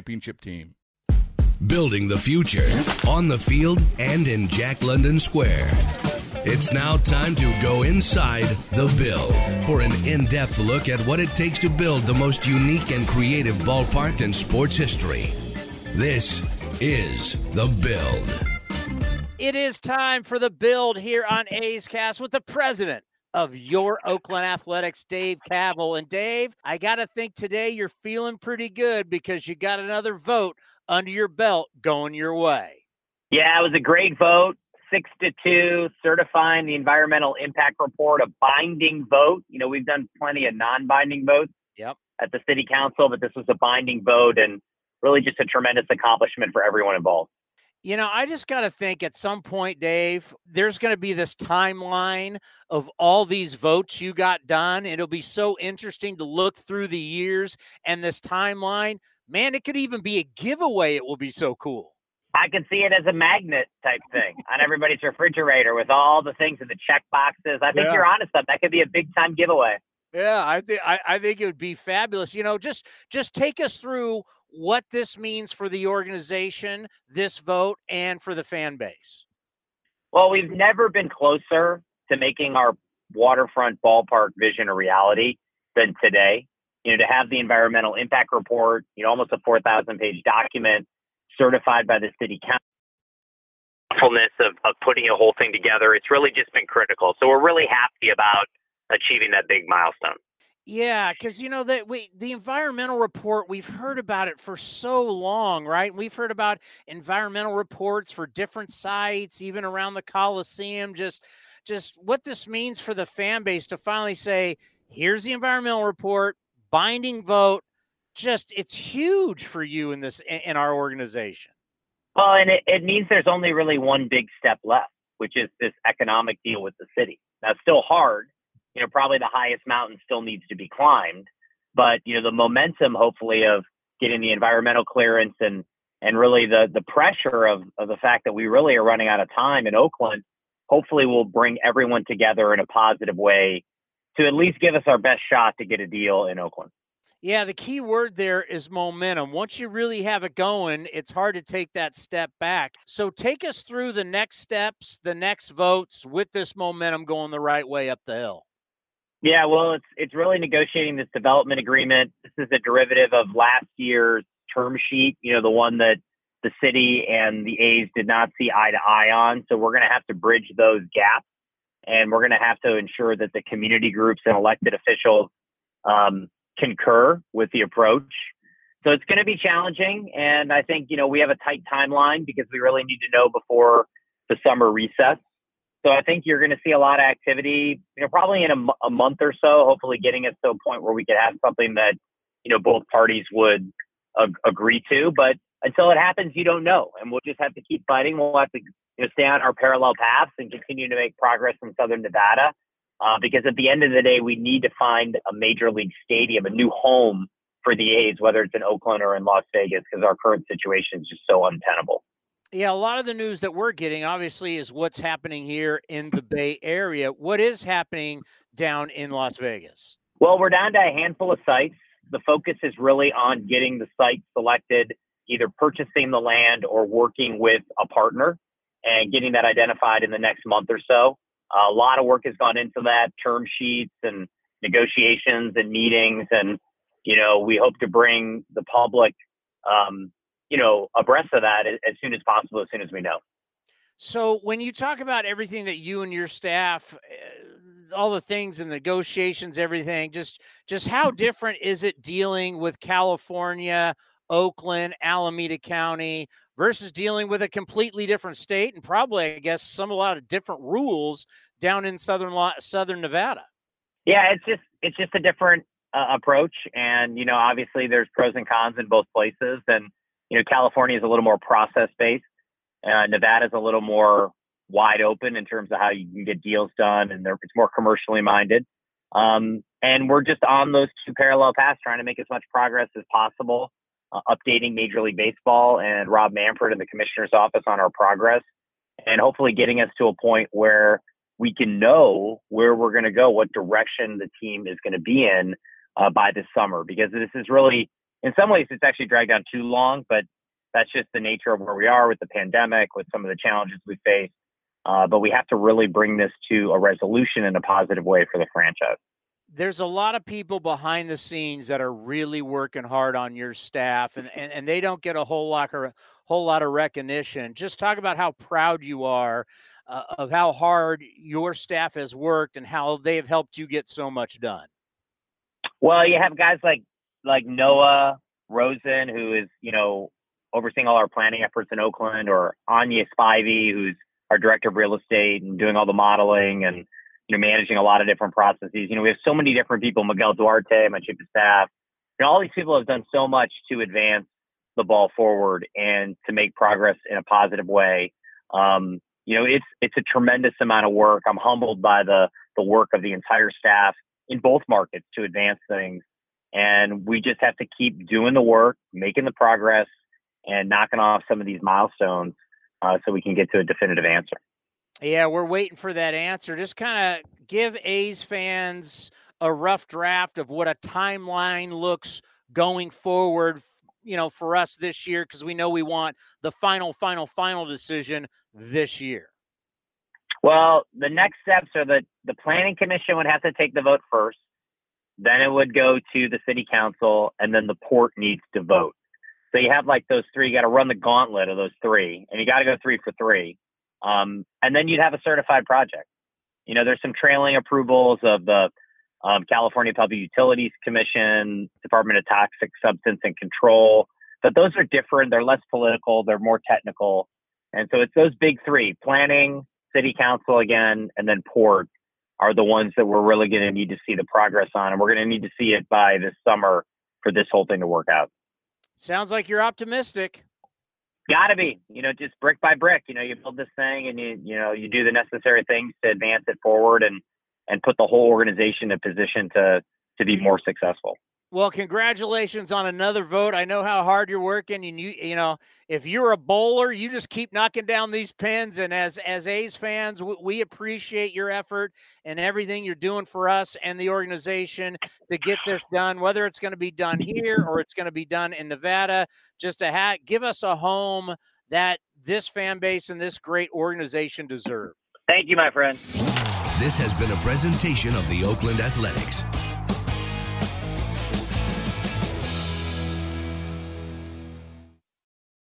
championship team. Building the future on the field and in Jack London Square. It's now time to go inside the Build for an in depth look at what it takes to build the most unique and creative ballpark in sports history. This is The Build. It is time for the build here on A's Cast with the president of your Oakland Athletics, Dave Kaval. And Dave, I got to think today you're feeling pretty good because you got another vote under your belt going your way. Yeah, it was a great vote. Six to two, certifying the environmental impact report, a binding vote. You know, we've done plenty of non binding votes yep. at the city council, but this was a binding vote and really just a tremendous accomplishment for everyone involved. You know, I just got to think at some point, Dave, there's going to be this timeline of all these votes you got done. It'll be so interesting to look through the years and this timeline. Man, it could even be a giveaway. It will be so cool. I can see it as a magnet type thing on everybody's refrigerator with all the things in the check boxes. I think yeah. you're honest. Up that could be a big time giveaway. Yeah, I think I think it would be fabulous. You know, just just take us through what this means for the organization, this vote, and for the fan base. Well, we've never been closer to making our waterfront ballpark vision a reality than today. You know, to have the environmental impact report, you know, almost a 4,000 page document certified by the city council of, of putting a whole thing together, it's really just been critical. So we're really happy about achieving that big milestone. Yeah, because you know that we the environmental report we've heard about it for so long, right? We've heard about environmental reports for different sites, even around the Coliseum. Just, just what this means for the fan base to finally say, "Here's the environmental report, binding vote." Just, it's huge for you in this in our organization. Well, and it, it means there's only really one big step left, which is this economic deal with the city. Now, still hard you know, probably the highest mountain still needs to be climbed. But, you know, the momentum, hopefully, of getting the environmental clearance and, and really the, the pressure of, of the fact that we really are running out of time in Oakland, hopefully will bring everyone together in a positive way to at least give us our best shot to get a deal in Oakland. Yeah, the key word there is momentum. Once you really have it going, it's hard to take that step back. So take us through the next steps, the next votes with this momentum going the right way up the hill. Yeah, well, it's it's really negotiating this development agreement. This is a derivative of last year's term sheet. You know, the one that the city and the A's did not see eye to eye on. So we're going to have to bridge those gaps, and we're going to have to ensure that the community groups and elected officials um, concur with the approach. So it's going to be challenging, and I think you know we have a tight timeline because we really need to know before the summer recess. So I think you're going to see a lot of activity, you know, probably in a, a month or so, hopefully getting us to a point where we could have something that, you know, both parties would ag- agree to. But until it happens, you don't know. And we'll just have to keep fighting. We'll have to you know, stay on our parallel paths and continue to make progress in Southern Nevada. Uh, because at the end of the day, we need to find a major league stadium, a new home for the A's, whether it's in Oakland or in Las Vegas, because our current situation is just so untenable. Yeah, a lot of the news that we're getting obviously is what's happening here in the Bay Area. What is happening down in Las Vegas? Well, we're down to a handful of sites. The focus is really on getting the site selected, either purchasing the land or working with a partner and getting that identified in the next month or so. A lot of work has gone into that, term sheets and negotiations and meetings, and you know we hope to bring the public, um, you know, abreast of that as, soon as possible, as soon as we know. So when you talk about everything that you and your staff, uh, all the things and negotiations, everything, just just how different is it dealing with California, Oakland, Alameda County versus dealing with a completely different state and probably, I guess, some a lot of different rules down in southern southern Nevada. Yeah, it's just it's just a different uh, approach, and you know, obviously, there's pros and cons in both places, and you know, California is a little more process based uh, is a little more wide open in terms of how you can get deals done, and it's more commercially minded. Um, and we're just on those two parallel paths, trying to make as much progress as possible, uh, updating Major League Baseball and Rob Manfred and the commissioner's office on our progress, and hopefully getting us to a point where we can know where we're going to go, what direction the team is going to be in uh, by this summer. Because this is really, in some ways, it's actually dragged on too long, but that's just the nature of where we are with the pandemic, with some of the challenges we face. Uh, but we have to really bring this to a resolution in a positive way for the franchise. There's a lot of people behind the scenes that are really working hard on your staff, and, and, and they don't get a whole lot of whole lot of recognition. Just talk about how proud you are uh, of how hard your staff has worked and how they have helped you get so much done. Well, you have guys like like Noah Rosen, who is you know overseeing all our planning efforts in Oakland, or Anya Spivey, who's our director of real estate and doing all the modeling and you know managing a lot of different processes. You know, we have so many different people. Miguel Duarte, my chief of staff. You know, all these people have done so much to advance the ball forward and to make progress in a positive way. Um, you know, it's it's a tremendous amount of work. I'm humbled by the the work of the entire staff in both markets to advance things. And we just have to keep doing the work, making the progress, and knocking off some of these milestones uh, so we can get to a definitive answer. Yeah, we're waiting for that answer. Just kind of give A's fans a rough draft of what a timeline looks going forward, you know, for us this year because we know we want the final, final, final decision this year. Well, the next steps are that the planning commission would have to take the vote first. Then it would go to the city council, and then the port needs to vote. So you have like those three, you got to run the gauntlet of those three, and you got to go three for three. Um, and then you'd have a certified project. You know, there's some trailing approvals of the um, California Public Utilities Commission, Department of Toxic Substance and Control, but those are different. They're less political, they're more technical. And so it's those big three planning, city council again, and then port are the ones that we're really going to need to see the progress on. And we're going to need to see it by this summer for this whole thing to work out. Sounds like you're optimistic. Got to be, you know, just brick by brick. You know, you build this thing, and you, you know, you do the necessary things to advance it forward, and and put the whole organization in a position to to be more successful. Well, congratulations on another vote. I know how hard you're working, and you you know if you're a bowler, you just keep knocking down these pins. And as as A's fans, we, we appreciate your effort and everything you're doing for us and the organization to get this done. Whether it's going to be done here or it's going to be done in Nevada, just to ha- give us a home that this fan base and this great organization deserve. Thank you, my friend. This has been a presentation of the Oakland Athletics.